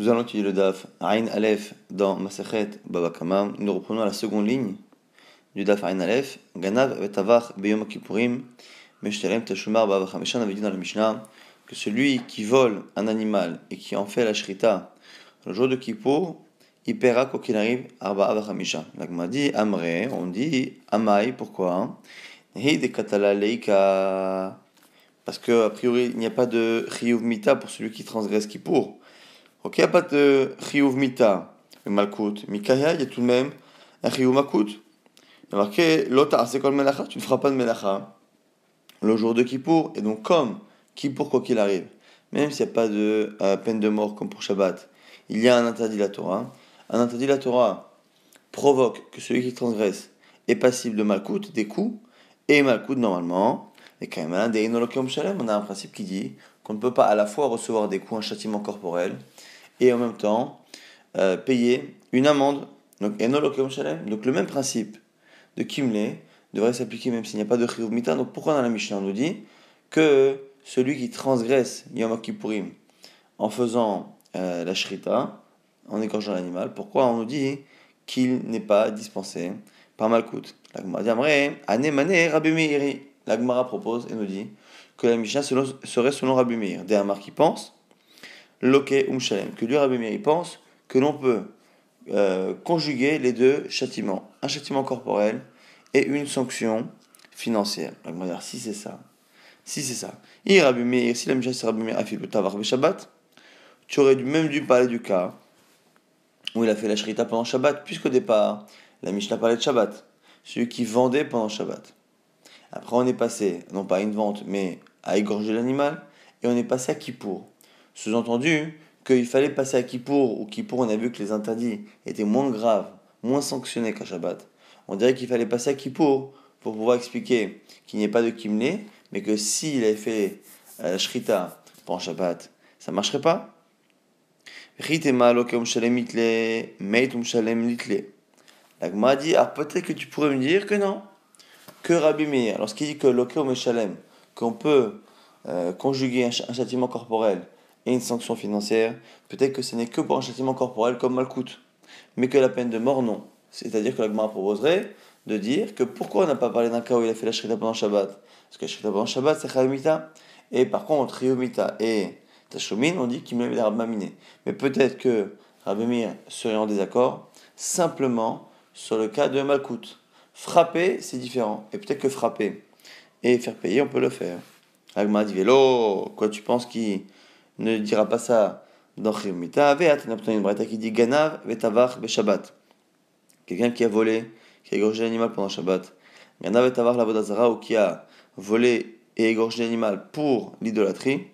Nous allons étudier le Daf Ain Aleph dans Masechet Babakama. Nous reprenons la seconde ligne du Daf Ain Aleph. Ganav vetavach beyom kippurim meshtelem teshumar babachameshan On avait dit dans la Mishnah que celui qui vole un animal et qui en fait la shrita le jour de Kippour, il paiera quoi qu'il arrive arba avachamisha. L'agma dit amre, on dit amai, pourquoi Hei de katala leika. Parce que, a priori, il n'y a pas de chiyuv mita pour celui qui transgresse Kippour. Ok, il n'y a pas de chiyuv mita, malkout. Mikaya, il y a tout de même un chiyuv makut. Il y a marqué l'ota, c'est comme melacha, tu ne feras pas de melacha le jour de Kippour. Et donc, comme Kippour, quoi qu'il arrive, même s'il n'y a pas de euh, peine de mort comme pour Shabbat, il y a un interdit la Torah. Un interdit la Torah provoque que celui qui transgresse est passible de malkout, des coups, et malkout normalement. Et quand même, on a un principe qui dit qu'on ne peut pas à la fois recevoir des coups, un châtiment corporel, et en même temps euh, payer une amende. Donc, donc le même principe de Kimle devrait s'appliquer même s'il n'y a pas de Chiyuv. Donc pourquoi dans la Mishnah on nous dit que celui qui transgresse Yom Kippourim en faisant euh, la Shrita, en égorgeant l'animal, pourquoi on nous dit qu'il n'est pas dispensé par Malkout? La Gemara propose et nous dit que la Mishnah serait selon Rabbi Meir. Des qui pense Loke Umshalem, que lui Rabbi Meir pense que l'on peut euh, conjuguer les deux châtiments, un châtiment corporel et une sanction financière. dire si c'est ça, si c'est ça, si la Mishnah Rabbi Meir Afil Tavar Shabbat, tu aurais même dû parler du cas où il a fait la shrita pendant Shabbat, puisqu'au départ, la Mishnah parlait de Shabbat, celui qui vendait pendant Shabbat. Après, on est passé, non pas à une vente, mais à égorger l'animal, et on est passé à Kippour. Sous-entendu qu'il fallait passer à Kippour, ou Kippour, on a vu que les interdits étaient moins graves, moins sanctionnés qu'à Shabbat. On dirait qu'il fallait passer à Kippour pour pouvoir expliquer qu'il n'y ait pas de Kimné, mais que s'il avait fait la Shrita pendant Shabbat, ça ne marcherait pas. La dit, ah, peut-être que tu pourrais me dire que non, que Rabbi Meir, lorsqu'il dit que Lokeum Shalem, qu'on peut euh, conjuguer un, châtiment corporel et une sanction financière, peut-être que ce n'est que pour un châtiment corporel comme Malkout, mais que la peine de mort, non. C'est-à-dire que la proposerait de dire que pourquoi on n'a pas parlé d'un cas où il a fait la shrita pendant Shabbat? Parce que la shrita pendant Shabbat, c'est Chayomita. Et par contre, Riyomita et Tashomin, on dit qu'il me des Rabbi Mais peut-être que Rabbi Mir serait en désaccord simplement sur le cas de Malkout. Frapper, c'est différent. Et peut-être que frapper et faire payer, on peut le faire. Agma dit Vélo, quoi tu penses qu'il ne dira pas ça dans Chimita une breta qui dit Ganav vetavach Shabbat. Quelqu'un qui a volé, qui a égorgé l'animal pendant Shabbat. Ganav vetavach la ou qui a volé et égorgé l'animal pour l'idolâtrie.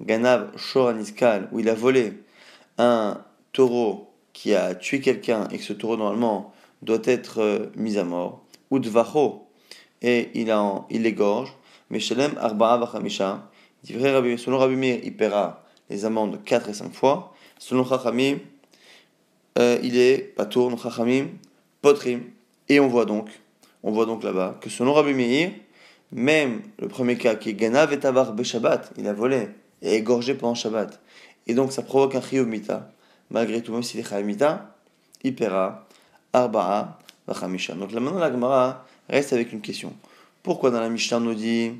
Ganav Shoraniskal, où il a volé un taureau qui a tué quelqu'un et que ce taureau normalement doit être euh, mis à mort udvacho, et il, en, il l'égorge, Meshalem arba'a vachamisha, selon Rabbi Meir, il paiera les amendes 4 et 5 fois, selon Chachamim, euh, il est patour, Chachamim, potrim, et on voit donc, on voit donc là-bas, que selon Rabbi Meir, même le premier cas qui est Ganav et Tavar Beshabbat, il a volé et égorgé pendant Shabbat, et donc ça provoque un chiyuv mita, malgré tout, même s'il est chayav mita, il paiera arba'a donc là maintenant la Gemara reste avec une question. Pourquoi dans la Mishnah nous dit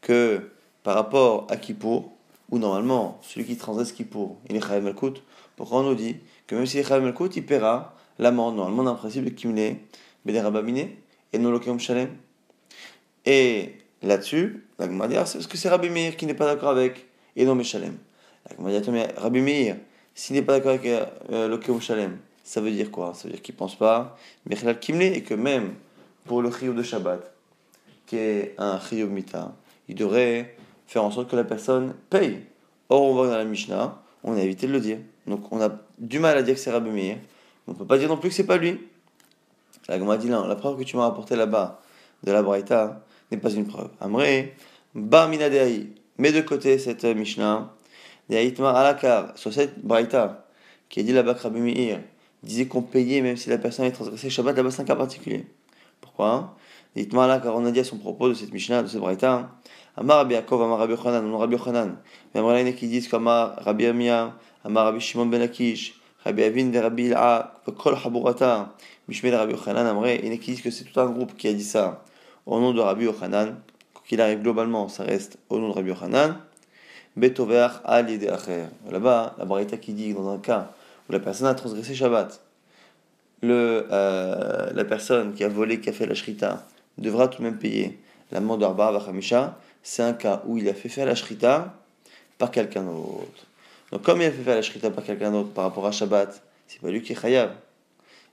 que par rapport à Kippour, normalement celui qui transgresse Kippour, il est Chayav Malkout, pourquoi on nous dit que même s'il est Chayav Malkout, il paiera l'amende normalement d'un principe de Kimle, Bederabamine, et non Lokeum Shalem. Et là-dessus, la Gemara dit, ah, c'est parce que c'est Rabbi Meir qui n'est pas d'accord avec, et non Meshalem. La mais Rabbi Meir, s'il n'est pas d'accord avec euh, Lokeum Shalem, ça veut dire quoi? Ça veut dire qu'il ne pense pas Mechlal Kimle et que même pour le chiyuv de Shabbat, qui est un chiyuv mita, il devrait faire en sorte que la personne paye. Or, on voit dans la Mishnah, on a évité de le dire. Donc, on a du mal à dire que c'est Rabbi Meir. On ne peut pas dire non plus que c'est pas lui. La Gemara dit là, la preuve que tu m'as apportée là-bas de la Braïta n'est pas une preuve. Amré, Bar Minadei, mets de côté cette Mishnah, Deaïtma Alakar, sur cette Braïta, qui est dit là-bas Rabbi Meir, disait qu'on payait même si la personne est transgressée Shabbat, là-bas c'est un cas particulier. Pourquoi? Là, car on a dit à son propos de cette Mishnah, de ce Braïta, Amar Rabbi Yaakov, Amar Rabbi Yochanan, non Rabbi Yochanan. Mais Amar qui disent qu'Amar Rabbi Amia, Amar Rabbi Shimon ben Akish, Rabbi Avin ve Rabbi Il'a, Kol Haburata, Mishmel Rabbi Yochanan, Amre, il y en a qui disent que c'est tout un groupe qui a dit ça au nom de Rabbi Yochanan. Qu'il arrive globalement, ça reste au nom de Rabbi Yochanan. Betover al. Là-bas, la Barita qui dit dans un cas où la personne a transgressé Shabbat, le, euh, la personne qui a volé, qui a fait la shrita, devra tout de même payer l'amende d'Arba Vachamisha. C'est un cas où il a fait faire la shrita par quelqu'un d'autre. Donc, comme il a fait faire la shrita par quelqu'un d'autre par rapport à Shabbat, c'est pas lui qui est chayav.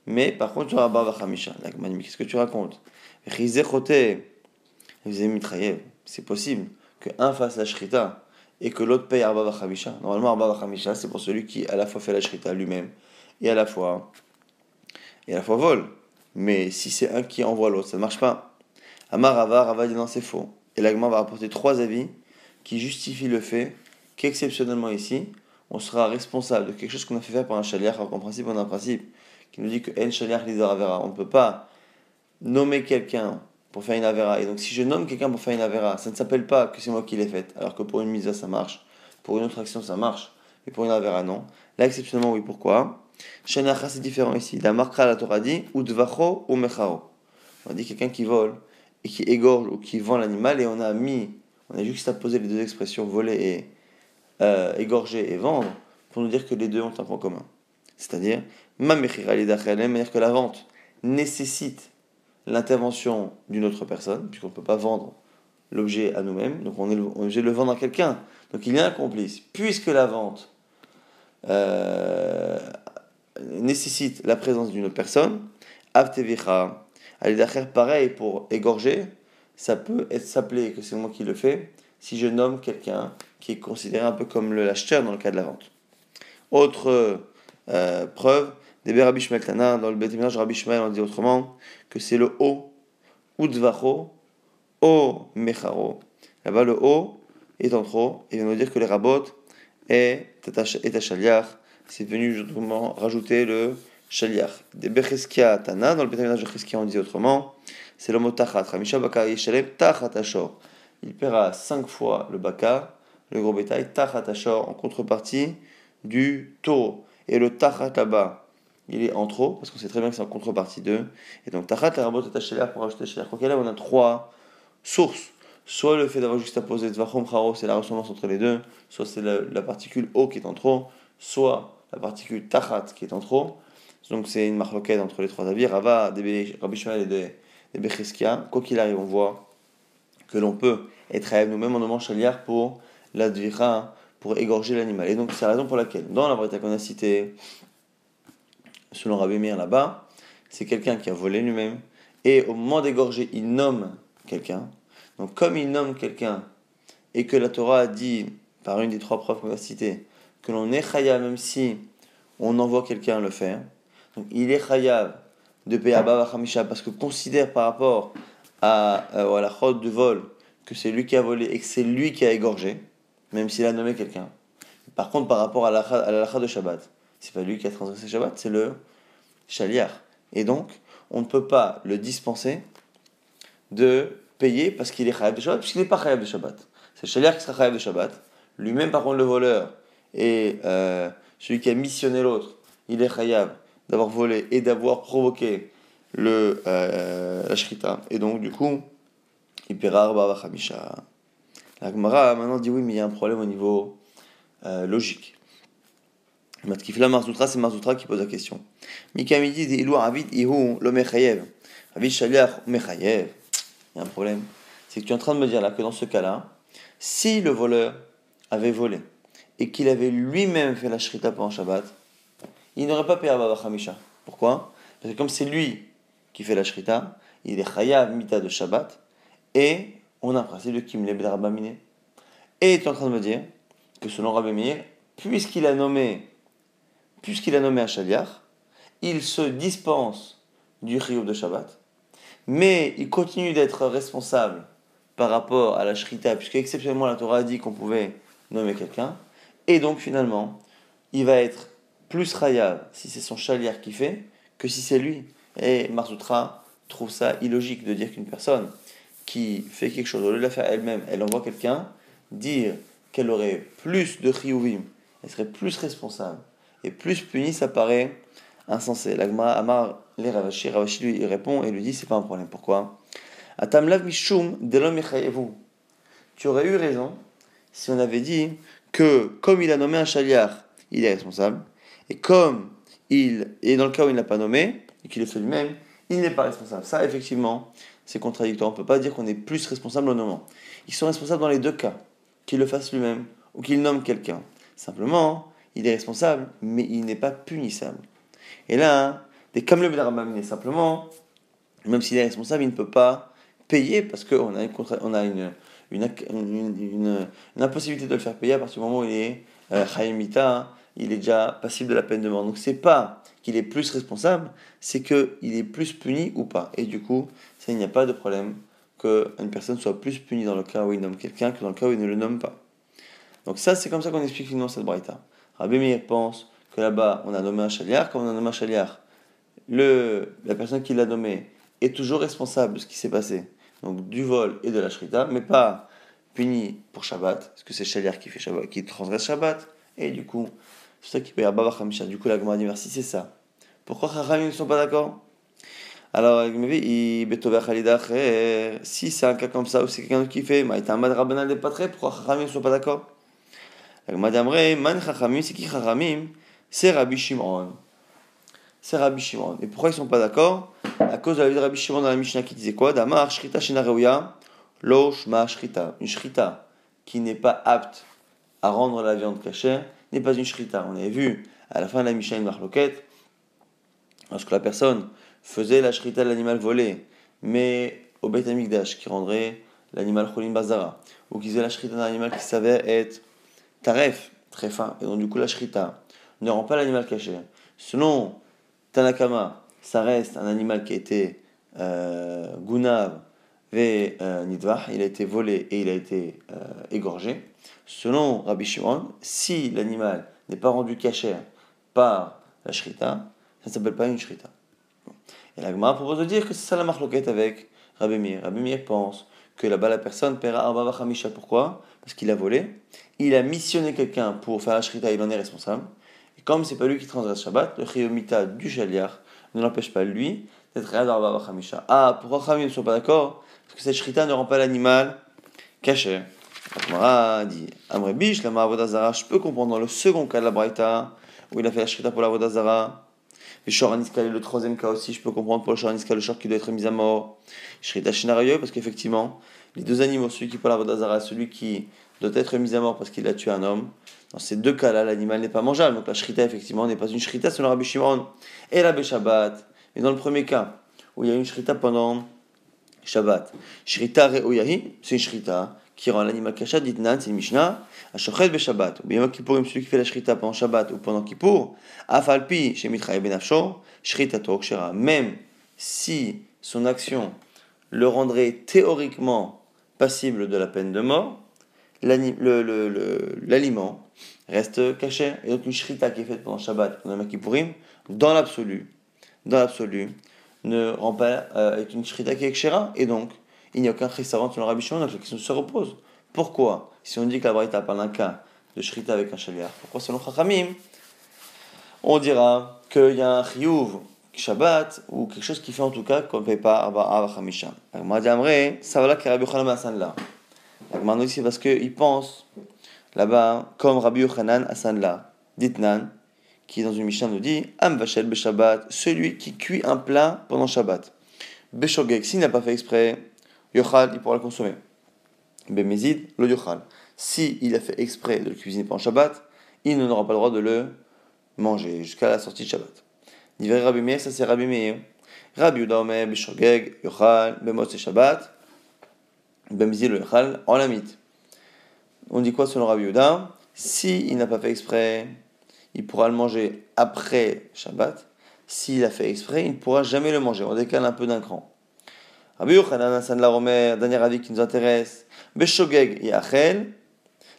Mais par contre, tu as Arba Vachamisha. Qu'est-ce que tu racontes? C'est possible que un fasse la shrita et que l'autre paye Arba Vachamisha. Normalement, Arba Vachamisha, c'est pour celui qui à la fois fait la shrita lui-même et à la fois et à la fois vole. Mais si c'est un qui envoie l'autre, ça ne marche pas. Amar Rava, Rava dit non, c'est faux. Et l'agma va apporter trois avis qui justifient le fait qu'exceptionnellement ici, on sera responsable de quelque chose qu'on a fait faire par un chaliach, alors qu'en principe, on a un principe qui nous dit que en chaliach avera. On ne peut pas nommer quelqu'un pour faire une avera. Et donc, si je nomme quelqu'un pour faire une avera, ça ne s'appelle pas que c'est moi qui l'ai faite. Alors que pour une mise ça marche. Pour une autre action, ça marche. Mais pour une avera, non. Là, exceptionnellement, oui. Pourquoi? Shenacha, c'est différent ici. La marquera, la Torah dit, ou dvacho ou mecharo. On dit quelqu'un qui vole et qui égorge ou qui vend l'animal et on a mis, on a juxtaposé les deux expressions voler et euh, égorger et vendre pour nous dire que les deux ont un point commun. C'est-à-dire, ma que la vente nécessite l'intervention d'une autre personne, puisqu'on ne peut pas vendre l'objet à nous-mêmes, donc on est obligé de le vendre à quelqu'un. Donc il y a un complice. Puisque la vente euh, nécessite la présence d'une autre personne, avtevicha, alidacher, pareil pour égorger, ça peut être s'appeler que c'est moi qui le fais si je nomme quelqu'un qui est considéré un peu comme l'acheteur dans le cas de la vente. Autre euh, preuve, des Rabbi dans le Bétéminage Rabbi Shmuel, on dit autrement que c'est le haut, Udvacho, O Mecharo. Là-bas, le haut est en trop, et va nous dire que les rabots est Etachaliach, c'est venu justement rajouter le shaliach. Des Becheskia Tana, dans le pétaminage de Cheskia, on dit autrement, c'est le mot tachat. Ramisha Baka Yeshalem tachat ashor. Il paiera 5 fois le baka, le gros bétail, tachat ashor, en contrepartie du taureau. Et le tachat là-bas, il est en trop, parce qu'on sait très bien que c'est en contrepartie d'eux. Et donc tachat, la rabot et pour rajouter shaliach. Quoi là, on a trois sources. Soit le fait d'avoir juxtaposé Tvachom Charo, c'est la ressemblance entre les deux, soit c'est la, la, particule O qui est en trop, soit la particule tachat qui est en trop. Donc c'est une marloquette entre les trois avis. Rava, Rabbi Shmuel et des Quoi qu'il arrive, on voit que l'on peut être à nous-mêmes en nommant chaliar pour la dvira, pour égorger l'animal. Et donc c'est la raison pour laquelle, dans la Breta qu'on a citée, selon Rabbi Meir là-bas, c'est quelqu'un qui a volé lui-même, et au moment d'égorger, il nomme quelqu'un. Donc comme il nomme quelqu'un, et que la Torah a dit, par une des trois preuves qu'on a citées, que l'on est chaya même si on envoie quelqu'un le faire. Donc il est chayav de payer Abba parce que considère par rapport à, euh, à la chode de vol que c'est lui qui a volé et que c'est lui qui a égorgé, même s'il a nommé quelqu'un. Par contre, par rapport à la de Shabbat, c'est pas lui qui a transgressé Shabbat, c'est le chaliar. Et donc, on ne peut pas le dispenser de payer parce qu'il est chayav de Shabbat, puisqu'il n'est pas chayav de Shabbat. C'est le chaliar qui sera chayav de Shabbat. Lui-même, par contre, le voleur, et euh, celui qui a missionné l'autre, il est chayav d'avoir volé et d'avoir provoqué le, euh, la shrita. Et donc, du coup, il paiera. La Gemara maintenant dit oui, mais il y a un problème au niveau euh, logique. Matkifla Marzoutra, c'est Marzoutra qui pose la question. Mikamidi dit Ilou Avid Ihu lo mechayev. Avid Shaliach mechayev. Il y a un problème. C'est que tu es en train de me dire là que dans ce cas-là, si le voleur avait volé et qu'il avait lui-même fait la shrita pendant Shabbat, il n'aurait pas payé Abba Hamisha. Pourquoi? Parce que comme c'est lui qui fait la shrita, il est chayav mita de Shabbat, et on a un principe de kimle Rabamine. Et tu es en train de me dire que selon Rabbi Meir, puisqu'il a nommé, puisqu'il a nommé un shaliach, il se dispense du riyub de Shabbat, mais il continue d'être responsable par rapport à la shrita, puisque exceptionnellement la Torah a dit qu'on pouvait nommer quelqu'un, et donc finalement, il va être plus Rayav si c'est son chaliar qui fait que si c'est lui. Et Marzoutra trouve ça illogique de dire qu'une personne qui fait quelque chose, au lieu de la faire elle-même, elle envoie quelqu'un, dire qu'elle aurait plus de chiyuvim, elle serait plus responsable et plus punie, ça paraît insensé. L'agma Amar les Ravashi, lui répond et lui dit c'est pas un problème. Pourquoi? Atamlav mishum Tu aurais eu raison si on avait dit que comme il a nommé un chaliar, il est responsable, et comme il est dans le cas où il n'a pas nommé, et qu'il le fait lui-même, il n'est pas responsable. Ça, effectivement, c'est contradictoire. On ne peut pas dire qu'on est plus responsable au nommant. Ils sont responsables dans les deux cas, qu'il le fasse lui-même ou qu'il nomme quelqu'un. Simplement, il est responsable, mais il n'est pas punissable. Et là, des comme le est simplement, même s'il est responsable, il ne peut pas payer parce qu'on a, une, on a une, une, une, impossibilité de le faire payer à partir du moment où il est euh, il est déjà passible de la peine de mort. Donc c'est pas qu'il est plus responsable, c'est qu'il est plus puni ou pas. Et du coup, il n'y a pas de problème qu'une personne soit plus punie dans le cas où il nomme quelqu'un que dans le cas où il ne le nomme pas. Donc ça, c'est comme ça qu'on explique finalement cette braïta. Rabbi Meir pense que là-bas, on a nommé un chaliar. Comme on a nommé un chaliar, la personne qui l'a nommé est toujours responsable de ce qui s'est passé, donc du vol et de la shrita, mais pas puni pour Shabbat, parce que c'est chaliar qui fait Shabbat, qui transgresse Shabbat, et du coup, c'est ça qui paye Abba Hamisha. Du coup, la Gemara dit merci, c'est ça. Pourquoi Chachamim ne sont pas d'accord? Alors, si c'est un cas comme ça, ou c'est quelqu'un qui fait, mais un Rabbanal n'est pas très, pourquoi Chachamim ne sont pas d'accord? Madame Man Chachamim, c'est qui Chachamim? C'est Rabbi Shimon. C'est Rabbi Shimon. Et pourquoi ils ne sont pas d'accord? À cause de la vie de Rabbi Shimon dans la Mishnah qui disait quoi? Damar Shrita Shina Lo Shma Shrita. Une Shrita qui n'est pas apte à rendre la viande cachée n'est pas une Shrita. On avait vu à la fin de la Mishnah marloquette, lorsque la personne faisait la Shrita de l'animal volé, mais au Beit Amikdash qui rendrait l'animal Cholim Bazara, ou qui faisait la Shrita d'un animal qui savait être taref, très fin, et donc du coup la shrita ne rend pas l'animal caché. Selon Tanakama, ça reste un animal qui a été euh, gunav il a été volé et il a été euh, égorgé. Selon Rabbi Shimon, si l'animal n'est pas rendu caché par la shrita, ça ne s'appelle pas une shrita. Et la Gemara propose de dire que c'est ça la marloquette avec Rabbi Mir. Rabbi Mir pense que là-bas la personne paiera Arba Hamisha. Pourquoi? Parce qu'il a volé il a missionné quelqu'un pour faire la shrita, il en est responsable. Et comme c'est pas lui qui transgresse Shabbat, le chiyomita du shaliach ne l'empêche pas lui d'être réel dans Chamisha. Ah, pourquoi Khamim ne sont pas d'accord? Parce que cette shrita ne rend pas l'animal caché. Akmara dit Amre Bish, la Mahavodazara, je peux comprendre dans le second cas de la Braïta, où il a fait la shrita pour la Vodazara. Le Shoraniska, le troisième cas aussi, je peux comprendre pour le Shoraniska, le short qui doit être mis à mort. Shrita Shinarayo, parce qu'effectivement, les deux animaux, celui qui pour la Vodazara, celui qui doit être mis à mort parce qu'il a tué un homme. Dans ces deux cas-là, l'animal n'est pas mangeable. Donc la shrita, effectivement, n'est pas une shrita selon Rabbi Shimon et Rabbi Shabbat. Et dans le premier cas, où il y a une shrita pendant Shabbat, shrita re'oyahi, c'est une shrita qui rend l'animal kasha, dit nan, c'est une mishnah, shochet be Shabbat. Ou bien Kippour, celui qui fait la shrita pendant Shabbat ou pendant Kippour, afalpi, shemitra benafsho, shrita kshera. Même si son action le rendrait théoriquement passible de la peine de mort, l'aliment reste caché. Et donc une shrita qui est faite pendant Shabbat, pendant Makipurim, dans l'absolu, dans l'absolu, ne rend pas euh, avec une shrita qui est kshera. Et donc, il n'y a aucun chissavant sur le Rabbi Shimon, donc la question se repose. Pourquoi Si on dit que la Braïta parle d'un cas de shrita avec un shaliar, pourquoi selon Chachamim, on dira qu'il y a un chiyuv Shabbat ou quelque chose qui fait en tout cas qu'on ne paye pas à Chamisha. Moi, ça va là que Rabbi Yochanan là. La c'est parce qu'il pense là-bas, comme Rabbi Yochanan Hassanla, Ditnan, qui dans une Mishnah nous dit Am Vachel Beshabbat, celui qui cuit un plat pendant Shabbat. Beshogek, s'il n'a pas fait exprès, Yochal, il pourra le consommer. Bemezid, le Yochal. Si il a fait exprès de le cuisiner pendant Shabbat, il n'aura pas le droit de le manger jusqu'à la sortie de Shabbat. Niver Rabbi Meir, ça c'est Rabbi Meir. Rabbi Udaomer, Beshogeg, Yochal, Bemos et Shabbat. Bemzil le en lamite. On dit quoi selon Rabbi Yehuda? Si il n'a pas fait exprès, il pourra le manger après Shabbat. S'il a fait exprès, il ne pourra jamais le manger. On décale un peu d'un cran. Rabbi Yochanan Hassan la Romer, dernier avis qui nous intéresse. Beshogeg yachel,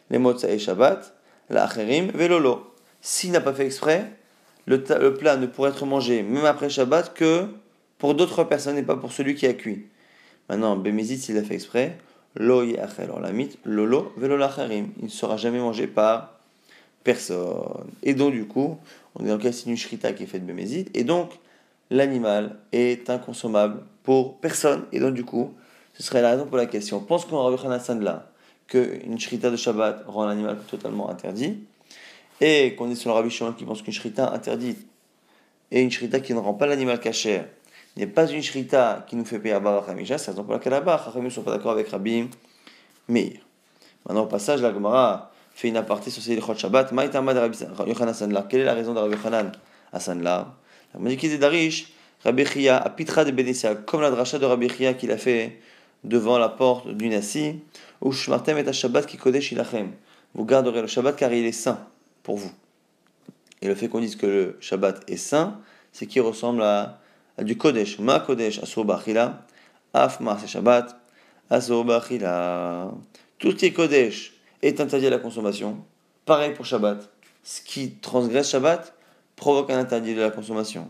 les mots de Shabbat, la acherim, velolo. S'il n'a pas fait exprès, le, plat ne pourrait être mangé même après Shabbat que pour d'autres personnes et pas pour celui qui a cuit. Maintenant, Bémézit, s'il a fait exprès, lo alors la mythe, lolo velo lacharim. Il ne sera jamais mangé par personne. Et donc, du coup, on est dans le cas d'une shrita qui est faite de Bémézit, et donc, l'animal est inconsommable pour personne. Et donc, du coup, ce serait la raison pour laquelle, si on pense qu'on Rabbi Hanan là, qu'une shrita de Shabbat rend l'animal totalement interdit, et qu'on est sur le Rabbi Shimon qui pense qu'une shrita interdite et une shrita qui ne rend pas l'animal cachère n'est pas une shrita qui nous fait payer Baruch Hamisha, c'est la raison pour laquelle là-bas, ne sont pas d'accord avec Rabbi Meir. Maintenant, au passage, la Gemara fait une aparté sur ces Chot Shabbat. Quelle est la raison de Rabbi Yochanan à Sanla? La Maziki de Darish, Rabbi Chia, à Pitra de Bénécia, comme la dracha de Rabbi Chia qu'il a fait devant la porte du Nassi, où Shmartem est un Shabbat qui kodesh ilachem. Vous garderez le Shabbat car il est saint pour vous. Et le fait qu'on dise que le Shabbat est saint, c'est qu'il ressemble à, du Kodesh. Ma Kodesh, Asur Bachila, Af Shabbat, Asur Bachila. Tout est Kodesh est interdit à la consommation. Pareil pour Shabbat. Ce qui transgresse Shabbat provoque un interdit de la consommation.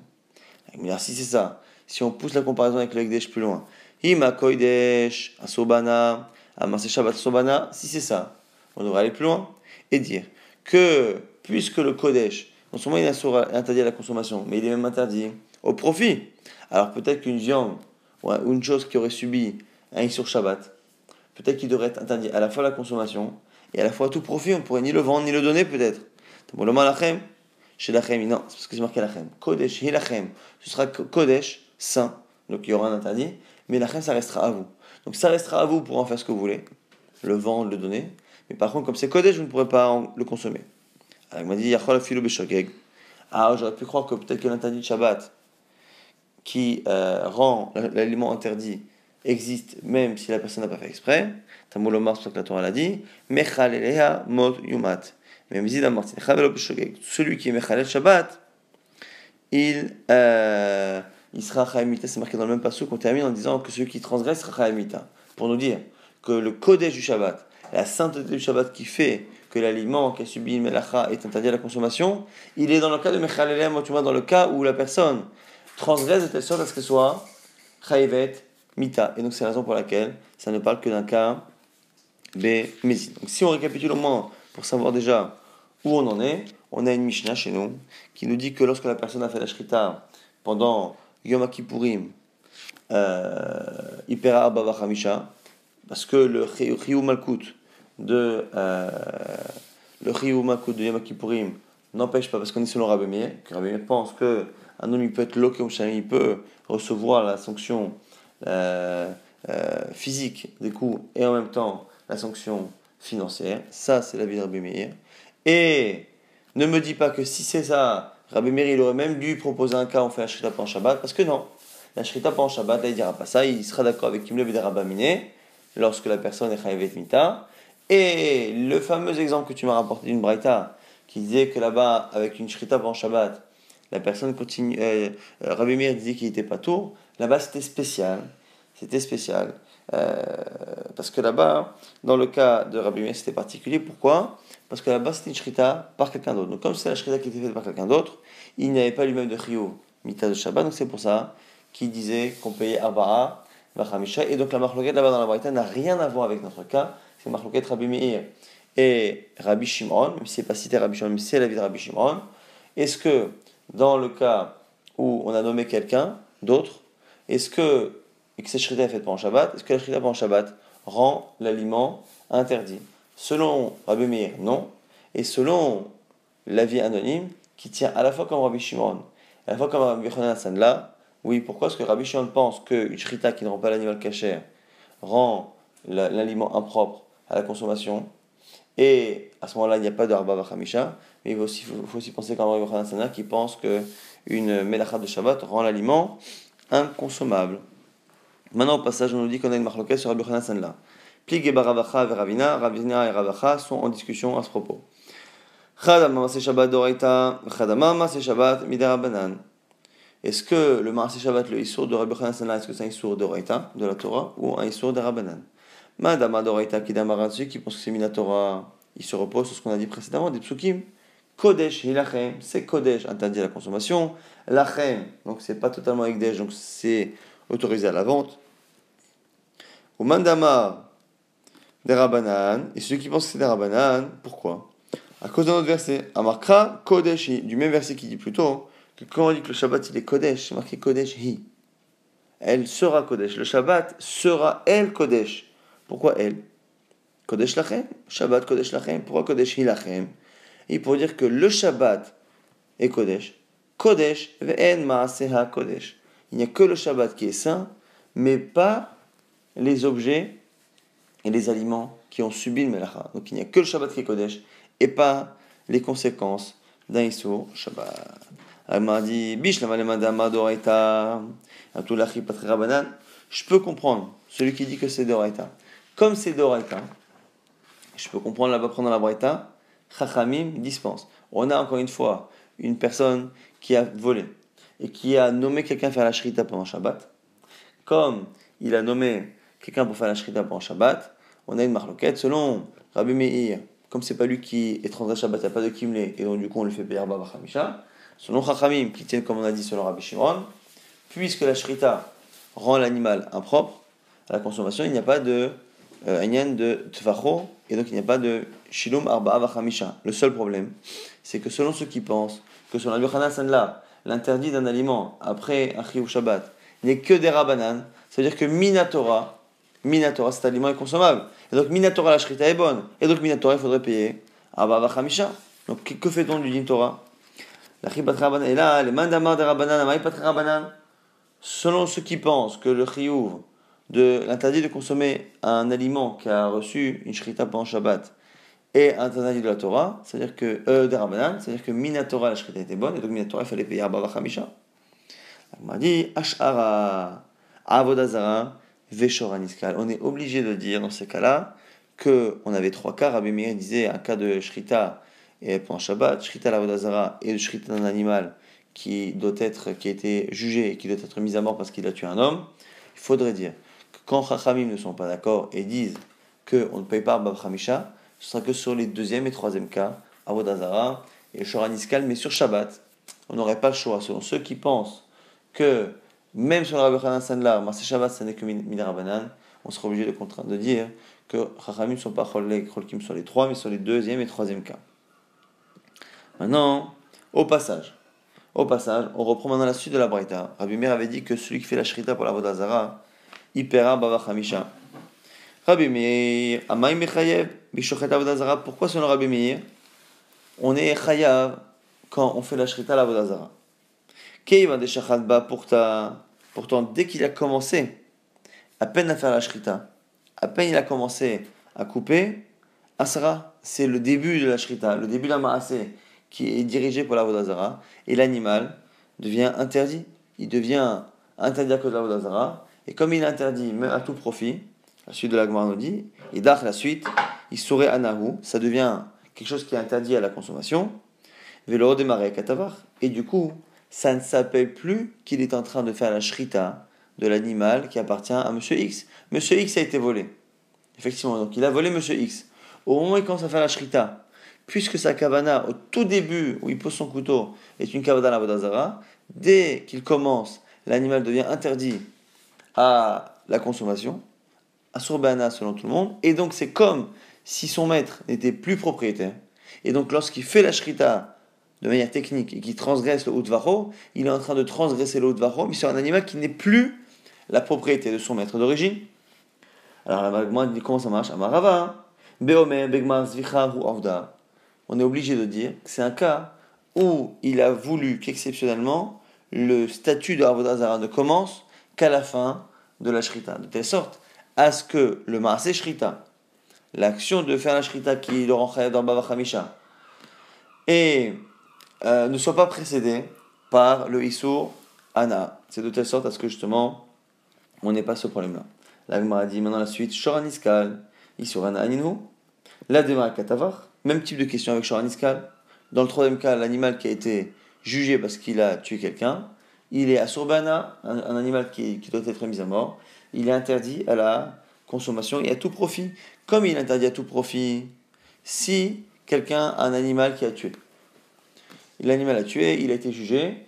Si c'est ça, si on pousse la comparaison avec le Ekdesh plus loin, Ima Kodesh, Asobana, Amasé Shabbat Sobana, si c'est ça, on devrait aller plus loin et dire que puisque le Kodesh non seulement il est interdit à la consommation, mais il est même interdit au profit. Alors peut-être qu'une viande ou une chose qui aurait subi un sur Shabbat, peut-être qu'il devrait être interdit à la fois à la consommation et à la fois tout profit. On ne pourrait ni le vendre ni le donner peut-être. Bon, le malachem, chez lachem, non, c'est parce que c'est marqué lachem. Kodesh, hilachem, ce sera Kodesh, saint, donc il y aura un interdit, mais lachem, ça restera à vous. Donc ça restera à vous pour en faire ce que vous voulez, le vendre, le donner. Mais par contre, comme c'est Kodesh, vous ne pourrez pas le consommer. Alors, il m'a dit, Ah, j'aurais pu croire que peut-être que l'interdit de Shabbat, qui euh, rend l'aliment interdit, existe même si la personne n'a pas fait exprès. Tamoulomar, c'est ce que la Torah l'a dit. Mechaleleha mot yumat. Même celui qui est Mechalel Shabbat, il, euh, il sera Chaimita. C'est marqué dans le même passage qu'on termine en disant que celui qui transgresse sera Chaimita. Pour nous dire que le Kodesh du Shabbat, la sainteté du Shabbat qui fait que l'aliment qui a subi une melacha est interdit à la consommation, il est dans le cas de Mechalelem, dans le cas où la personne transgresse de telle sorte à ce qu'elle soit Chayivet Mita. Et donc c'est la raison pour laquelle ça ne parle que d'un cas B Mézid. Donc si on récapitule au moins pour savoir déjà où on en est, on a une Mishnah chez nous qui nous dit que lorsque la personne a fait la Shrita pendant Yom Kippourim, euh, Ipera Hamisha, parce que le Chiyou Malkut, de euh, le Riyumaku de Yom Kippourim n'empêche pas, parce qu'on est selon Rabbi Meir, que Rabbi Meir pense qu'un homme il peut être loqué il peut recevoir la sanction euh, euh, physique des coups et en même temps la sanction financière. Ça, c'est la vie de Rabbi Meir. Et ne me dis pas que si c'est ça, Rabbi Meir il aurait même dû proposer un cas, on fait un shrita en Shabbat, parce que non. La shrita en Shabbat, là, il dira pas ça, il sera d'accord avec Kimlev et Rabbi lorsque la personne est chayavet mita. Et le fameux exemple que tu m'as rapporté d'une Braïta, qui disait que là-bas, avec une shrita pendant Shabbat, la personne continue. Euh, euh Rabbi Meir disait qu'il n'était pas tour. Là-bas, c'était spécial. C'était spécial. Euh, parce que là-bas, dans le cas de Rabbi Meir, c'était particulier. Pourquoi? Parce que là-bas, c'était une shrita par quelqu'un d'autre. Donc, comme c'est la shrita qui était faite par quelqu'un d'autre, il n'y avait pas lui-même de chio, mita de Shabbat. Donc, c'est pour ça qu'il disait qu'on payait Arba'a, Vachamisha. Et donc, la marloquette là-bas dans la Braïta n'a rien à voir avec notre cas c'est Marloket Rabbi Meir et Rabbi Shimon, même si c'est pas cité Rabbi Shimon, mais c'est la vie de Rabbi Shimon. Est-ce que dans le cas où on a nommé quelqu'un d'autre, est-ce que, et que cette shrita est faite pendant Shabbat, est-ce que la shrita pendant Shabbat rend l'aliment interdit? Selon Rabbi Meir, non. Et selon l'avis anonyme, qui tient à la fois comme Rabbi Shimon, à la fois comme Rabbi Yochanan là, oui, pourquoi est-ce que Rabbi Shimon pense qu'une shrita qui ne rend pas l'animal cachère rend l'aliment impropre à la consommation? Et à ce moment-là, il n'y a pas de Arba Vachamisha, mais il faut aussi, penser comme Rabbi Sana qui pense qu'une Melachat de Shabbat rend l'aliment inconsommable. Maintenant, au passage, on nous dit qu'on a une marloquette sur Rabbi Sana. Plig et Baravacha et Ravina, Ravina et Ravacha sont en discussion à ce propos. D'Oraita. Est-ce que le Maaseh Shabbat, le Issour de Rabbi Sana, est-ce que c'est un Issour d'Oraita, de la Torah, ou un Issour de Rabbanan? Madame Adoraita Kidamaratsu qui pense que c'est Minatora, il se repose sur ce qu'on a dit précédemment, des psukim. Kodesh Hilachem, c'est Kodesh, interdit à la consommation. Lachem, donc c'est pas totalement Ekdesh, donc c'est autorisé à la vente. Au mandama des Rabanan, et ceux qui pensent que c'est des Rabanan, pourquoi? À cause d'un autre verset, Amarkra Kodesh, du même verset qui dit plutôt que quand on dit que le Shabbat il est Kodesh, c'est marqué Kodesh Hi. Elle sera Kodesh. Le Shabbat sera elle Kodesh. Pourquoi elle? Kodesh Lachem. Shabbat Kodesh Lachem. Pourquoi Kodesh Hi Et pour dire que le Shabbat est Kodesh. Kodesh, ve'en ma'aseha Kodesh. Il n'y a que le Shabbat qui est saint, mais pas les objets et les aliments qui ont subi le melacha. Donc il n'y a que le Shabbat qui est Kodesh et pas les conséquences d'un Issour Shabbat. m'a dit, je peux comprendre celui qui dit que c'est Doraita. Comme c'est Doraita, je peux comprendre là-bas prendre la Braïta, Chachamim dispense. On a encore une fois une personne qui a volé et qui a nommé quelqu'un faire la shrita pendant Shabbat. Comme il a nommé quelqu'un pour faire la shrita pendant Shabbat, on a une marloquette selon Rabbi Meir. Comme c'est pas lui qui est transgressé Shabbat, il n'y a pas de kimlé, et donc du coup on lui fait payer Arba Bachamisha. Selon Chachamim, qui tiennent comme on a dit selon Rabbi Shimon, puisque la shrita rend l'animal impropre à la consommation, il n'y a pas de euh, de tvacho, et donc il n'y a pas de shilum arba vachamisha. Le seul problème, c'est que selon ceux qui pensent que selon la Sanla, l'interdit d'un aliment après un ou Shabbat n'est que des rabanan, c'est-à-dire que Minatora, Minatora, cet aliment est consommable. Et donc Minatora, la shrita est bonne. Et donc Minatora, il faudrait payer arba vachamisha. Donc que fait-on du din Torah? La et là, les mandamar des rabanan, rabanan. Selon ceux qui pensent que le chiyuv de l'interdit de consommer un aliment qui a reçu une shrita pendant Shabbat et un interdit de la Torah, c'est-à-dire que euh, des c'est-à-dire que Minatora la shrita était bonne et donc Minatora il fallait payer Abba Chamisha. On m'a dit Ashara Avodazara Veshoraniskal. On est obligé de dire dans ces cas-là que on avait trois cas. Rabbi Meir disait un cas de shrita et pendant Shabbat, shrita l'Avodazara et de shrita d'un animal qui doit être qui a été jugé et qui doit être mis à mort parce qu'il a tué un homme. Il faudrait dire quand Chachamim ne sont pas d'accord et disent qu'on ne paye pas Bab Hamisha, ce sera que sur les deuxième et troisième cas, Avodazara et le mais sur Shabbat, on n'aurait pas le choix. Selon ceux qui pensent que même sur le Rabbi Hanan Sanlar, c'est Shabbat, ce n'est que Minarabanan, on sera obligé de, contraindre, de dire que Chachamim ne sont pas Cholkim sur les trois, mais sur les deuxième et troisième cas. Maintenant, au passage, au passage, on reprend maintenant la suite de la Braïta. Rabbi Meir avait dit que celui qui fait la Shrita pour la Vodazara, Ipera Bava Chamisha. Rabbi Meir, Amay Mechayev, Bishochet Avodazara. Pourquoi selon Rabbi Meir On est Chayav quand on fait la Shrita la Vodazara. Keiva de Pourtant, dès qu'il a commencé, à peine à faire la Shrita, à peine il a commencé à couper, Asara, c'est le début de la Shrita, le début de la Maasé qui est dirigé pour la Vodazara, et l'animal devient interdit. Il devient interdit à cause de la Vodazara, et comme il interdit à tout profit, la suite de la nous dit, et d'ach la suite, il saurait anahu, ça devient quelque chose qui est interdit à la consommation, vélo démarrer katavar, et du coup, ça ne s'appelle plus qu'il est en train de faire la shrita de l'animal qui appartient à Monsieur X. Monsieur X a été volé. Effectivement, donc il a volé Monsieur X. Au moment où il commence à faire la shrita, puisque sa kavana, au tout début où il pose son couteau, est une kavana la dès qu'il commence, l'animal devient interdit à la consommation, à Surbana selon tout le monde, et donc c'est comme si son maître n'était plus propriétaire, et donc lorsqu'il fait la shrita de manière technique et qu'il transgresse le Utvaro, il est en train de transgresser le Utvaro, mais c'est un animal qui n'est plus la propriété de son maître d'origine. Alors la dit comment ça marche? Amarava, ou Avda. On est obligé de dire que c'est un cas où il a voulu qu'exceptionnellement le statut de ne commence qu'à la fin de la shrita, de telle sorte à ce que le maasé shrita, l'action de faire la shrita qui le rend dans Baba Khamisha, et euh, ne soit pas précédée par le Issour Ana. C'est de telle sorte à ce que justement on n'ait pas ce problème-là. La Gemara dit maintenant la suite Shoraniskal, Issour Ana Aninu, la Dema Katavar, même type de question avec Shoraniskal. Dans le troisième cas, l'animal qui a été jugé parce qu'il a tué quelqu'un, il est asurbana, un, un animal qui, doit être mis à mort, il est interdit à la consommation et à tout profit. Comme il est interdit à tout profit, si quelqu'un a un animal qui a tué, l'animal a tué, il a été jugé,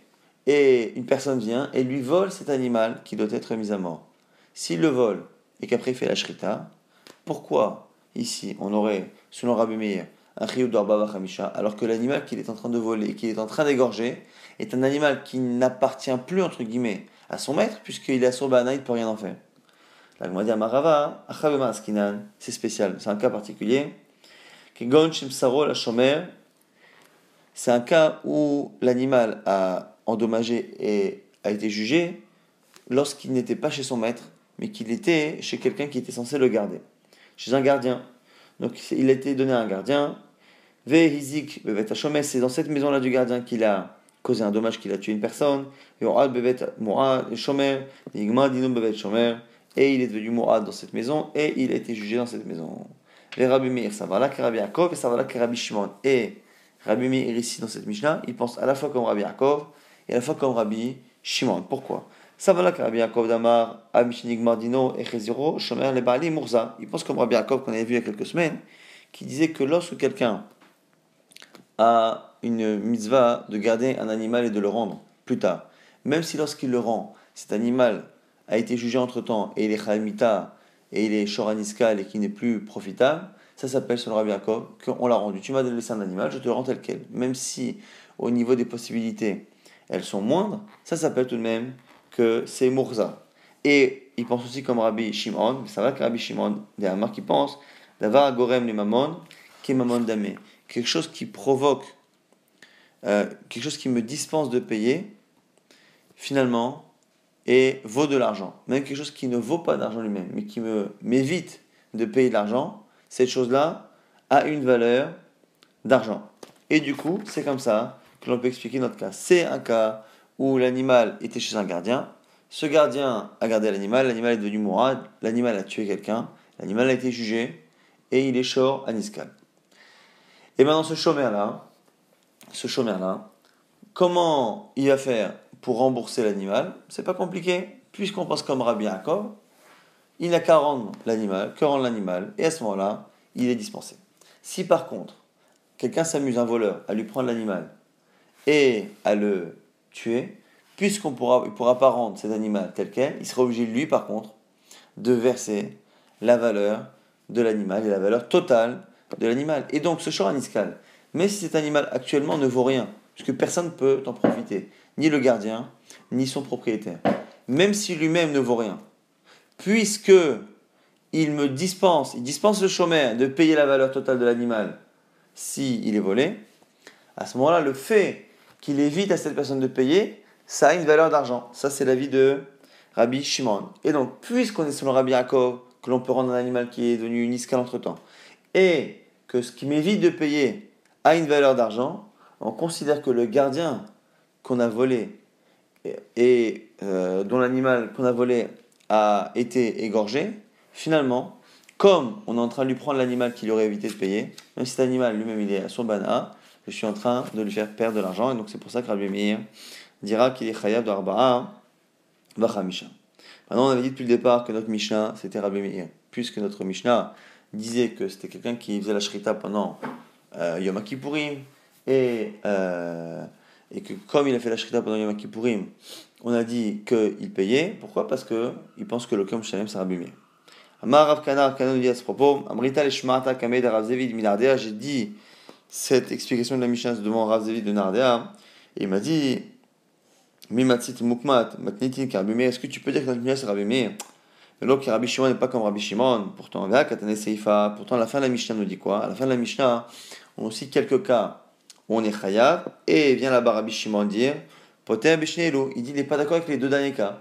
et une personne vient et lui vole cet animal qui doit être mis à mort. S'il le vole et qu'après il fait la shrita, pourquoi ici on aurait, selon Rabbi Meir, un chiyuv d'orba alors que l'animal qu'il est en train de voler et qu'il est en train d'égorger est un animal qui n'appartient plus, entre guillemets, à son maître, puisqu'il est à son bana, il ne peut rien en faire. La Amarava, c'est spécial, c'est un cas particulier. C'est un cas où l'animal a endommagé et a été jugé lorsqu'il n'était pas chez son maître, mais qu'il était chez quelqu'un qui était censé le garder, chez un gardien. Donc il a été donné à un gardien. C'est dans cette maison-là du gardien qu'il a causé un dommage, qu'il a tué une personne. Et il est devenu Mourad dans cette maison et il a été jugé dans cette maison. Les Rabbi Meir, ça va là que Rabbi Yaakov et ça va là que Rabbi Shimon. Et Rabbi Meir ici dans cette Mishnah, il pense à la fois comme Rabbi Yaakov et à la fois comme Rabbi Shimon. Pourquoi? Ça va là que Rabbi Yaakov Damar, Amishinig Mardino et Cheziro, Shomer le Bali Murza. Il pense comme Rabbi Yaakov qu'on avait vu il y a quelques semaines, qui disait que lorsque quelqu'un a une mitzvah de garder un animal et de le rendre plus tard, même si lorsqu'il le rend, cet animal a été jugé entre temps et il est Khalimita et il est Shoraniskal et qui n'est plus profitable, ça s'appelle selon Rabbi Yaakov qu'on l'a rendu. Tu m'as laissé un animal, je te le rends tel quel. Même si au niveau des possibilités elles sont moindres, ça s'appelle tout de même que c'est Mourza. Et il pense aussi comme Rabbi Shimon, ça va que Rabbi Shimon, des Hamar qui pense d'avoir Gorem les Mamon, qui est Mamon Damé. Quelque chose qui provoque, euh, quelque chose qui me dispense de payer, finalement, et vaut de l'argent. Même quelque chose qui ne vaut pas d'argent lui-même, mais qui me m'évite de payer de l'argent, cette chose-là a une valeur d'argent. Et du coup, c'est comme ça que l'on peut expliquer notre cas. C'est un cas où l'animal était chez un gardien. Ce gardien a gardé l'animal, l'animal est devenu mourad, l'animal a tué quelqu'un, l'animal a été jugé et il est short à Niskal. Et maintenant ce chômeur-là, ce chômeur-là, comment il va faire pour rembourser l'animal? C'est pas compliqué, puisqu'on pense comme Rabbi Yaakov, il n'a qu'à rendre l'animal, que rendre l'animal, et à ce moment-là, il est dispensé. Si par contre, quelqu'un s'amuse, un voleur, à lui prendre l'animal et à le tuer, puisqu'on ne pourra, pourra pas rendre cet animal tel quel, il sera obligé, lui, par contre, de verser la valeur de l'animal et la valeur totale de l'animal. Et donc, ce champ aniscal, mais si cet animal actuellement ne vaut rien, puisque personne ne peut en profiter, ni le gardien, ni son propriétaire, même si lui-même ne vaut rien, puisque il me dispense, il dispense le chômeur de payer la valeur totale de l'animal s'il il est volé, à ce moment-là, le fait qu'il évite à cette personne de payer, ça a une valeur d'argent. Ça, c'est l'avis de Rabbi Shimon. Et donc, puisqu'on est selon Rabbi Yaakov, que l'on peut rendre un animal qui est devenu une entre-temps, et que ce qui m'évite de payer a une valeur d'argent, on considère que le gardien qu'on a volé et, euh, dont l'animal qu'on a volé a été égorgé, finalement, comme on est en train de lui prendre l'animal qu'il aurait évité de payer, même si cet animal lui-même il est à son bana, je suis en train de lui faire perdre de l'argent. Et donc c'est pour ça que Rabbi Meir dira qu'il est chayav de Arba'a Vachamisha. Maintenant, on avait dit depuis le départ que notre Mishnah, c'était Rabbi Meir. Puisque notre Mishnah disait que c'était quelqu'un qui faisait la shrita pendant euh, Yom Kippourim, et, euh, et que comme il a fait la shrita pendant Yom Kippourim, on a dit qu'il payait. Pourquoi? Parce qu'il pense que le Kom Shalem, Rabbi Meir. Amar Rav Kana, Kana dit à ce propos, Amrita Leshmata Kamed Rav Zevid Minardea, j'ai dit cette explication de la Mishnah devant Rav de Nardea, et il m'a dit Mimatzit Mukmat, Matnitin Karbimé, est-ce que tu peux dire que notre Mishnah c'est Rabbi alors que Rabbi Shimon n'est pas comme Rabbi Shimon, pourtant, Seifa, pourtant, à la fin de la Mishnah nous dit quoi? À la fin de la Mishnah, on aussi quelques cas où on est Chayav, et vient là-bas Rabbi Shimon dire Poter Bishnelu, il dit il n'est pas d'accord avec les deux derniers cas.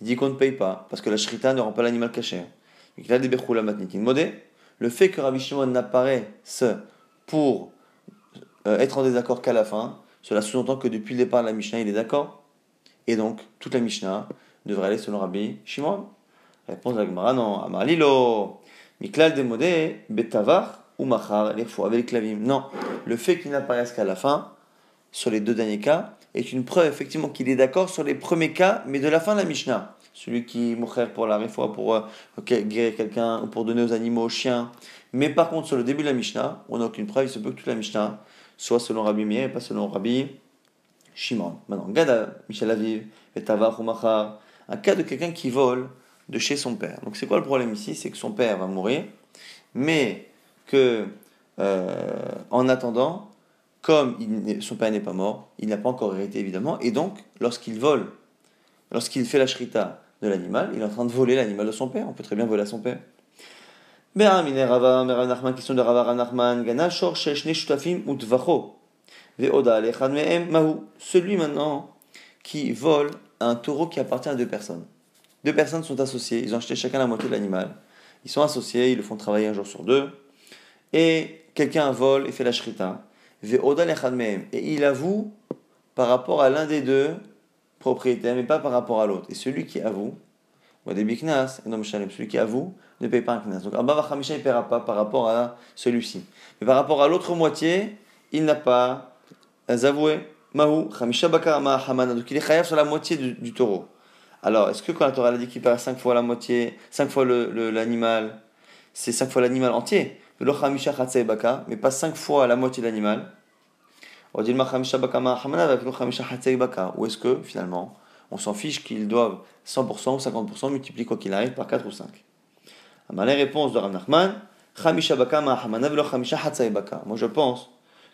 Il dit qu'on ne paye pas, parce que la Shrita ne rend pas l'animal caché. Il a des. Le fait que Rabbi Shimon n'apparaisse pour euh, être en désaccord qu'à la fin, cela sous-entend que depuis le départ de la Mishnah, il est d'accord. Et donc, toute la Mishnah devrait aller selon Rabbi Shimon. Réponse de la Gemara, non. Amarlilo, Miklal demodé, Betavar ou Machar, les faux avec clavim. Non. Le fait qu'il n'apparaisse qu'à la fin, sur les deux derniers cas, est une preuve effectivement qu'il est d'accord sur les premiers cas, mais de la fin de la Mishnah. Celui qui mourir pour la réfoua, pour euh, guérir quelqu'un, ou pour donner aux animaux, aux chiens, mais par contre, sur le début de la Mishnah, on n'a aucune preuve, il se peut que toute la Mishnah soit selon Rabbi Meir et pas selon Rabbi Shimon. Maintenant, Gada, Michel Aviv, Tavar ou Machar, un cas de quelqu'un qui vole de chez son père. Donc c'est quoi le problème ici? C'est que son père va mourir, mais que euh, en attendant, comme son père n'est pas mort, il n'a pas encore hérité évidemment, et donc lorsqu'il vole, lorsqu'il fait la shrita de l'animal, il est en train de voler l'animal de son père. On peut très bien voler à son père. Celui maintenant qui vole un taureau qui appartient à deux personnes. Deux personnes sont associées, ils ont acheté chacun la moitié de l'animal. Ils sont associés, ils le font travailler un jour sur deux. Et quelqu'un vole et fait la shrita. Et il avoue par rapport à l'un des deux propriétaires, mais pas par rapport à l'autre. Et celui qui avoue, celui qui avoue, ne paye pas un knas. Donc Abba Vachamisha ne paiera pas par rapport à celui-ci. Mais par rapport à l'autre moitié, il n'a pas avoué. Mahu, Chamisha Hamana. Donc il est chayav sur la moitié du, taureau. Alors, est-ce que quand la Torah a dit qu'il perd 5 fois la moitié, 5 fois l'animal, le, c'est 5 fois l'animal entier? Mais pas 5 fois la moitié de l'animal. Ou est-ce que finalement, on s'en fiche qu'ils doivent 100% ou 50% multiplier quoi qu'il arrive par 4 ou 5 La réponse de Rav Nachman Moi je pense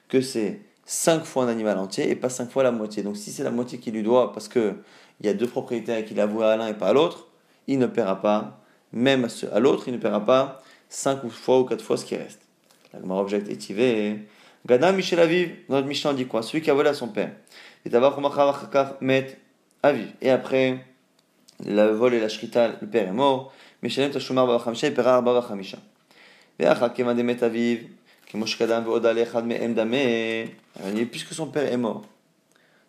que c'est 5 fois un animal entier et pas 5 fois la moitié. Donc si c'est la moitié qu'il lui doit parce qu'il y a deux propriétaires qu'il avoue à l'un et pas à l'autre, il ne paiera pas, même à l'autre, il ne paiera pas 5 fois ou 4 fois ce qui reste. La Gemara objecte étivé. Gana Michel Aviv, notre Mishnah dit quoi? Celui qui a volé à son père. Et met Aviv. Et après, le vol et la shrita, le père est mort. Mishalem Tashumar Babachamisha, il paiera Babachamisha. Ve'achak kema demet Aviv. Puisque son père est mort,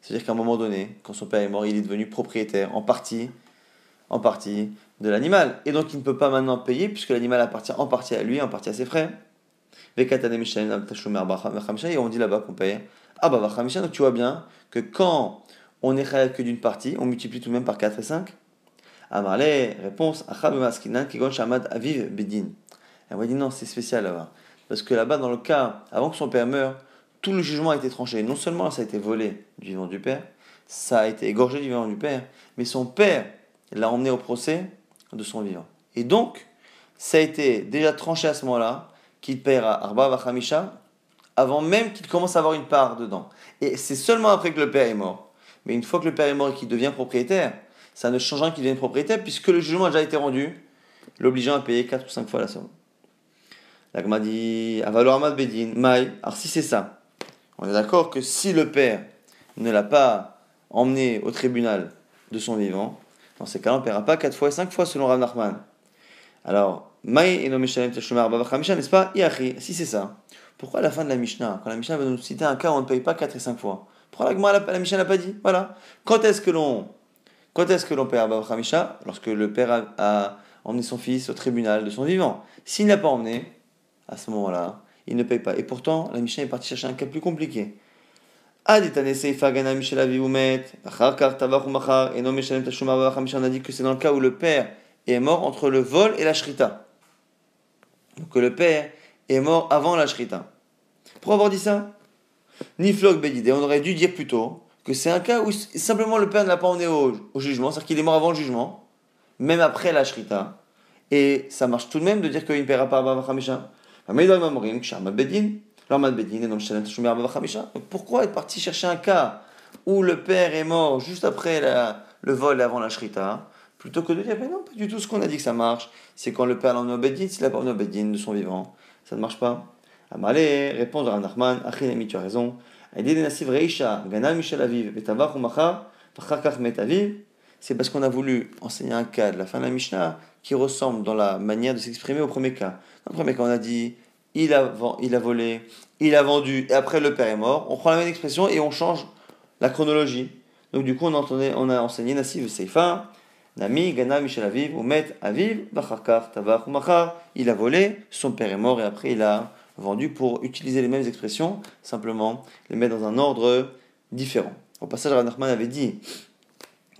c'est-à-dire qu'à un moment donné, quand son père est mort, il est devenu propriétaire en partie, en partie de l'animal. Et donc il ne peut pas maintenant payer puisque l'animal appartient en partie à lui, en partie à ses frères. Et on dit là-bas qu'on paye. Ah bah donc tu vois bien que quand on est que d'une partie, on multiplie tout de même par 4 et 5. Amarle, réponse, Aviv Bedin. Elle va dire non, c'est spécial là-bas. Parce que là-bas, dans le cas, avant que son père meure, tout le jugement a été tranché. Non seulement ça a été volé du vivant du père, ça a été égorgé du vivant du père, mais son père l'a emmené au procès de son vivant. Et donc, ça a été déjà tranché à ce moment-là qu'il paiera Arba Vachamisha avant même qu'il commence à avoir une part dedans. Et c'est seulement après que le père est mort. Mais une fois que le père est mort et qu'il devient propriétaire, ça ne change rien qu'il devienne propriétaire puisque le jugement a déjà été rendu, l'obligeant à payer 4 ou 5 fois la somme. L'agma dit Ahmad Bedin, Maï. Alors si c'est ça, on est d'accord que si le père ne l'a pas emmené au tribunal de son vivant, dans ces cas-là, on ne paiera pas 4 fois et 5 fois selon Rav Nachman. Alors, Maï et n'est-ce pas? Iachi, si c'est ça. Pourquoi à la fin de la Mishnah, quand la Mishnah va nous citer un cas où on ne paye pas 4 et 5 fois? Pourquoi la, la, la Mishnah n'a pas dit? Voilà. Quand est-ce que l'on quand est-ce que l'on paie Arba Lorsque le père a, a, emmené son fils au tribunal de son vivant. S'il n'a pas emmené, à ce moment-là, il ne paye pas. Et pourtant, la Mishnah est partie chercher un cas plus compliqué. On a dit que c'est dans le cas où le père est mort entre le vol et la shrita. Donc que le père est mort avant la shrita. Pour avoir dit ça, ni Flog Bedide, on aurait dû dire plutôt que c'est un cas où simplement le père ne l'a pas emmené au, jugement, c'est-à-dire qu'il est mort avant le jugement, même après la shrita. Et ça marche tout de même de dire qu'il ne paiera pas Khamisha. Pourquoi être parti chercher un cas où le père est mort juste après le vol avant la shrita? Plutôt que de dire, mais non, pas du tout ce qu'on a dit que ça marche. C'est quand le père au Bedin, s'il a pas au Bedin de son vivant. Ça ne marche pas. Amalé, répond à Nachman, Achinami, tu as raison. C'est parce qu'on a voulu enseigner un cas de la fin de la Mishnah qui ressemble dans la manière de s'exprimer au premier cas. Dans le premier cas, on a dit il a, il a volé, il a vendu, et après le père est mort. On prend la même expression et on change la chronologie. Donc du coup, on, entendait, on a enseigné Nassiv Seifa, Nami, Gana, Michel Aviv, Oumet, Aviv, Bachakar, Tavach, Machar. Il a volé, son père est mort et après il a vendu pour utiliser les mêmes expressions, simplement les mettre dans un ordre différent. Au passage, Ranachman avait dit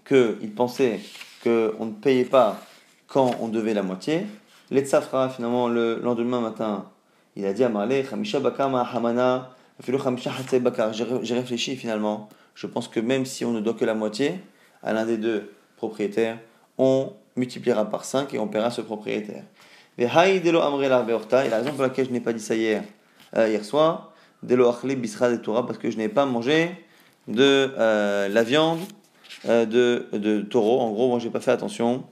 qu'il pensait qu'on ne payait pas quand on devait la moitié. L'Etsafra, finalement, le lendemain matin, il a dit à Marley, Hamana, J'ai réfléchi finalement. Je pense que même si on ne doit que la moitié à l'un des deux propriétaires, on multipliera par 5 et on paiera ce propriétaire. Et la raison pour laquelle je n'ai pas dit ça hier, euh, hier soir, parce que je n'ai pas mangé de euh, la viande euh, de, de, taureau. En gros, moi, j'ai pas fait attention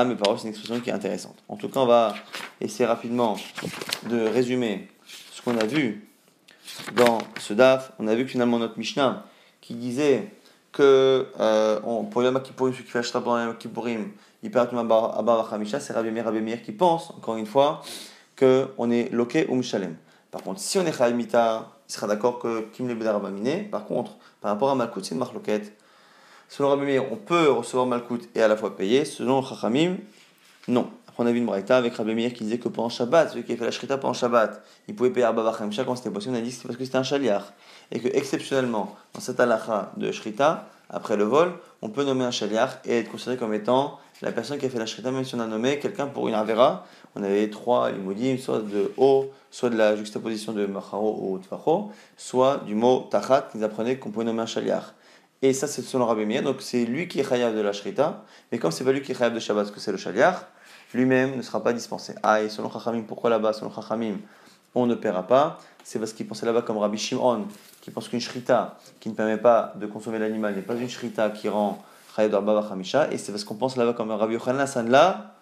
à mes paroles. C'est une expression qui est intéressante. En tout cas, on va essayer rapidement de résumer ce qu'on a vu dans ce DAF. On a vu que finalement notre Mishnah qui disait que euh, on, pour Yom Kippourim, celui qui fait Ashtra pendant Yom Kippourim, il perd Abba Hamisha, c'est Rabbi Meir, Rabbi Meir qui pense, encore une fois, qu'on est loqué ou Mishalem. Par contre, si on est Chaimita, il sera d'accord que Kim le Rabamine. Par contre, par rapport à Malkout, c'est une marloquette. Selon Rabbi Meir, on peut recevoir Malkout et à la fois payer. Selon Chachamim, non. Après, on a vu une braïta avec Rabbi Meir qui disait que pendant Shabbat, celui qui a fait la Shrita pendant Shabbat, il pouvait payer Abba Hamisha quand c'était possible. On a dit que c'est parce que c'était un chaliar. Et que exceptionnellement, dans cette halakha de Shrita, après le vol, on peut nommer un chaliar et être considéré comme étant la personne qui a fait la shrita, même si on a nommé quelqu'un pour une avera, on avait trois limodim, soit de haut, soit de la juxtaposition de macharo ou tfacho, soit du mot tachat, qu'ils apprenaient qu'on pouvait nommer un chaliar. Et ça, c'est selon Rabbi Meir, donc c'est lui qui est chayav de la shrita, mais comme c'est pas lui qui est chayav de Shabbat, parce que c'est le chaliar, lui-même ne sera pas dispensé. Ah, et selon Chachamim, pourquoi là-bas, selon Chachamim, on ne paiera pas? C'est parce qu'il pensait là-bas comme Rabbi Shimon, qui pense qu'une shrita qui ne permet pas de consommer l'animal n'est pas une shrita qui rend et c'est parce qu'on pense là-bas comme Rabbi Yochanan là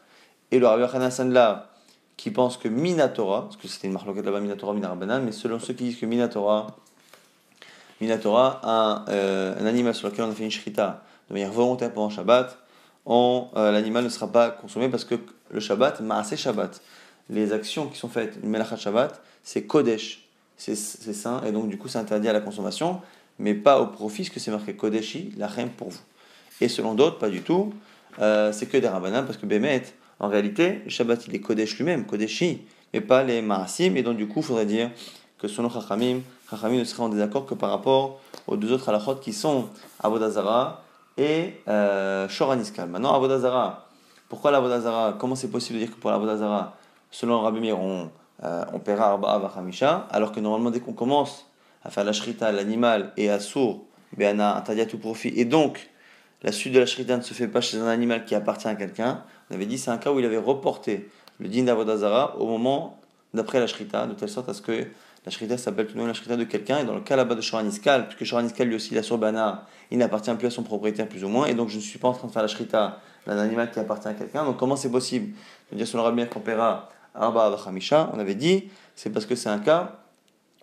et le Rabbi Yochanan là qui pense que Minatora, parce que c'était une marloquette là-bas, Minatora, Minarabanan, mais selon ceux qui disent que Minatora, Minatora, un, euh, un animal sur lequel on a fait une shrita de manière volontaire pendant Shabbat, euh, l'animal ne sera pas consommé parce que le Shabbat, Maasé Shabbat, les actions qui sont faites, une Melachat Shabbat, c'est Kodesh, c'est saint, et donc du coup c'est interdit à la consommation, mais pas au profit, que c'est marqué Kodeshi, la reine pour vous. Et selon d'autres, pas du tout. Euh, c'est que des rabbanim, parce que Bémet, en réalité, le Shabbat, il est Kodesh lui-même, Kodeshi, mais pas les Maasim. Et donc, du coup, il faudrait dire que selon Chachamim, Chachamim ne serait en désaccord que par rapport aux deux autres halachot qui sont Avodazara et euh, Shoraniskal. Maintenant, Avodazara, pourquoi l'Avodazara Comment c'est possible de dire que pour l'Avodazara, selon Rabbi Mir, on, euh, on paiera Arba Vachamisha, alors que normalement, dès qu'on commence à faire la shrita, l'animal, et à sourd, Béana, un tout profit, et donc, la suite de la shrita ne se fait pas chez un animal qui appartient à quelqu'un. On avait dit c'est un cas où il avait reporté le din d'Avodazara au moment d'après la shrita, de telle sorte à ce que la shrita s'appelle tout de même la shrita de quelqu'un. Et dans le cas là-bas de Shoraniskal, puisque Shoraniskal lui aussi, la surbana, il n'appartient plus à son propriétaire plus ou moins, et donc je ne suis pas en train de faire la shrita d'un animal qui appartient à quelqu'un. Donc comment c'est possible? De dire sur le rabbi paiera Arba Hamisha On avait dit c'est parce que c'est un cas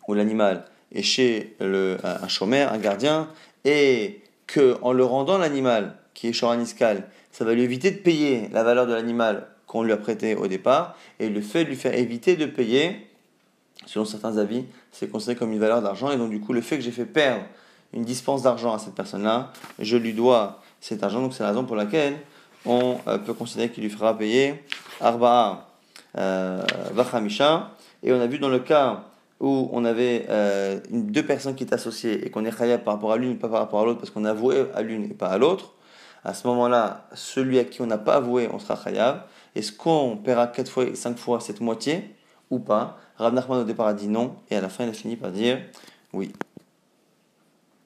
où l'animal est chez le, un chômeur, un gardien, et que en le rendant l'animal, qui est Shoraniskal, ça va lui éviter de payer la valeur de l'animal qu'on lui a prêté au départ, et le fait de lui faire éviter de payer, selon certains avis, c'est considéré comme une valeur d'argent, et donc du coup le fait que j'ai fait perdre une dispense d'argent à cette personne-là, je lui dois cet argent, donc c'est la raison pour laquelle on euh, peut considérer qu'il lui fera payer Arba'a euh, Vachamisha, et on a vu dans le cas où on avait euh, deux personnes qui étaient associées et qu'on est khayab par rapport à l'une, pas par rapport à l'autre, parce qu'on a avoué à l'une et pas à l'autre, à ce moment-là, celui à qui on n'a pas avoué, on sera khayab. Est-ce qu'on paiera quatre fois et cinq fois cette moitié ou pas? Rav Nachman au départ a dit non, et à la fin il a fini par dire oui.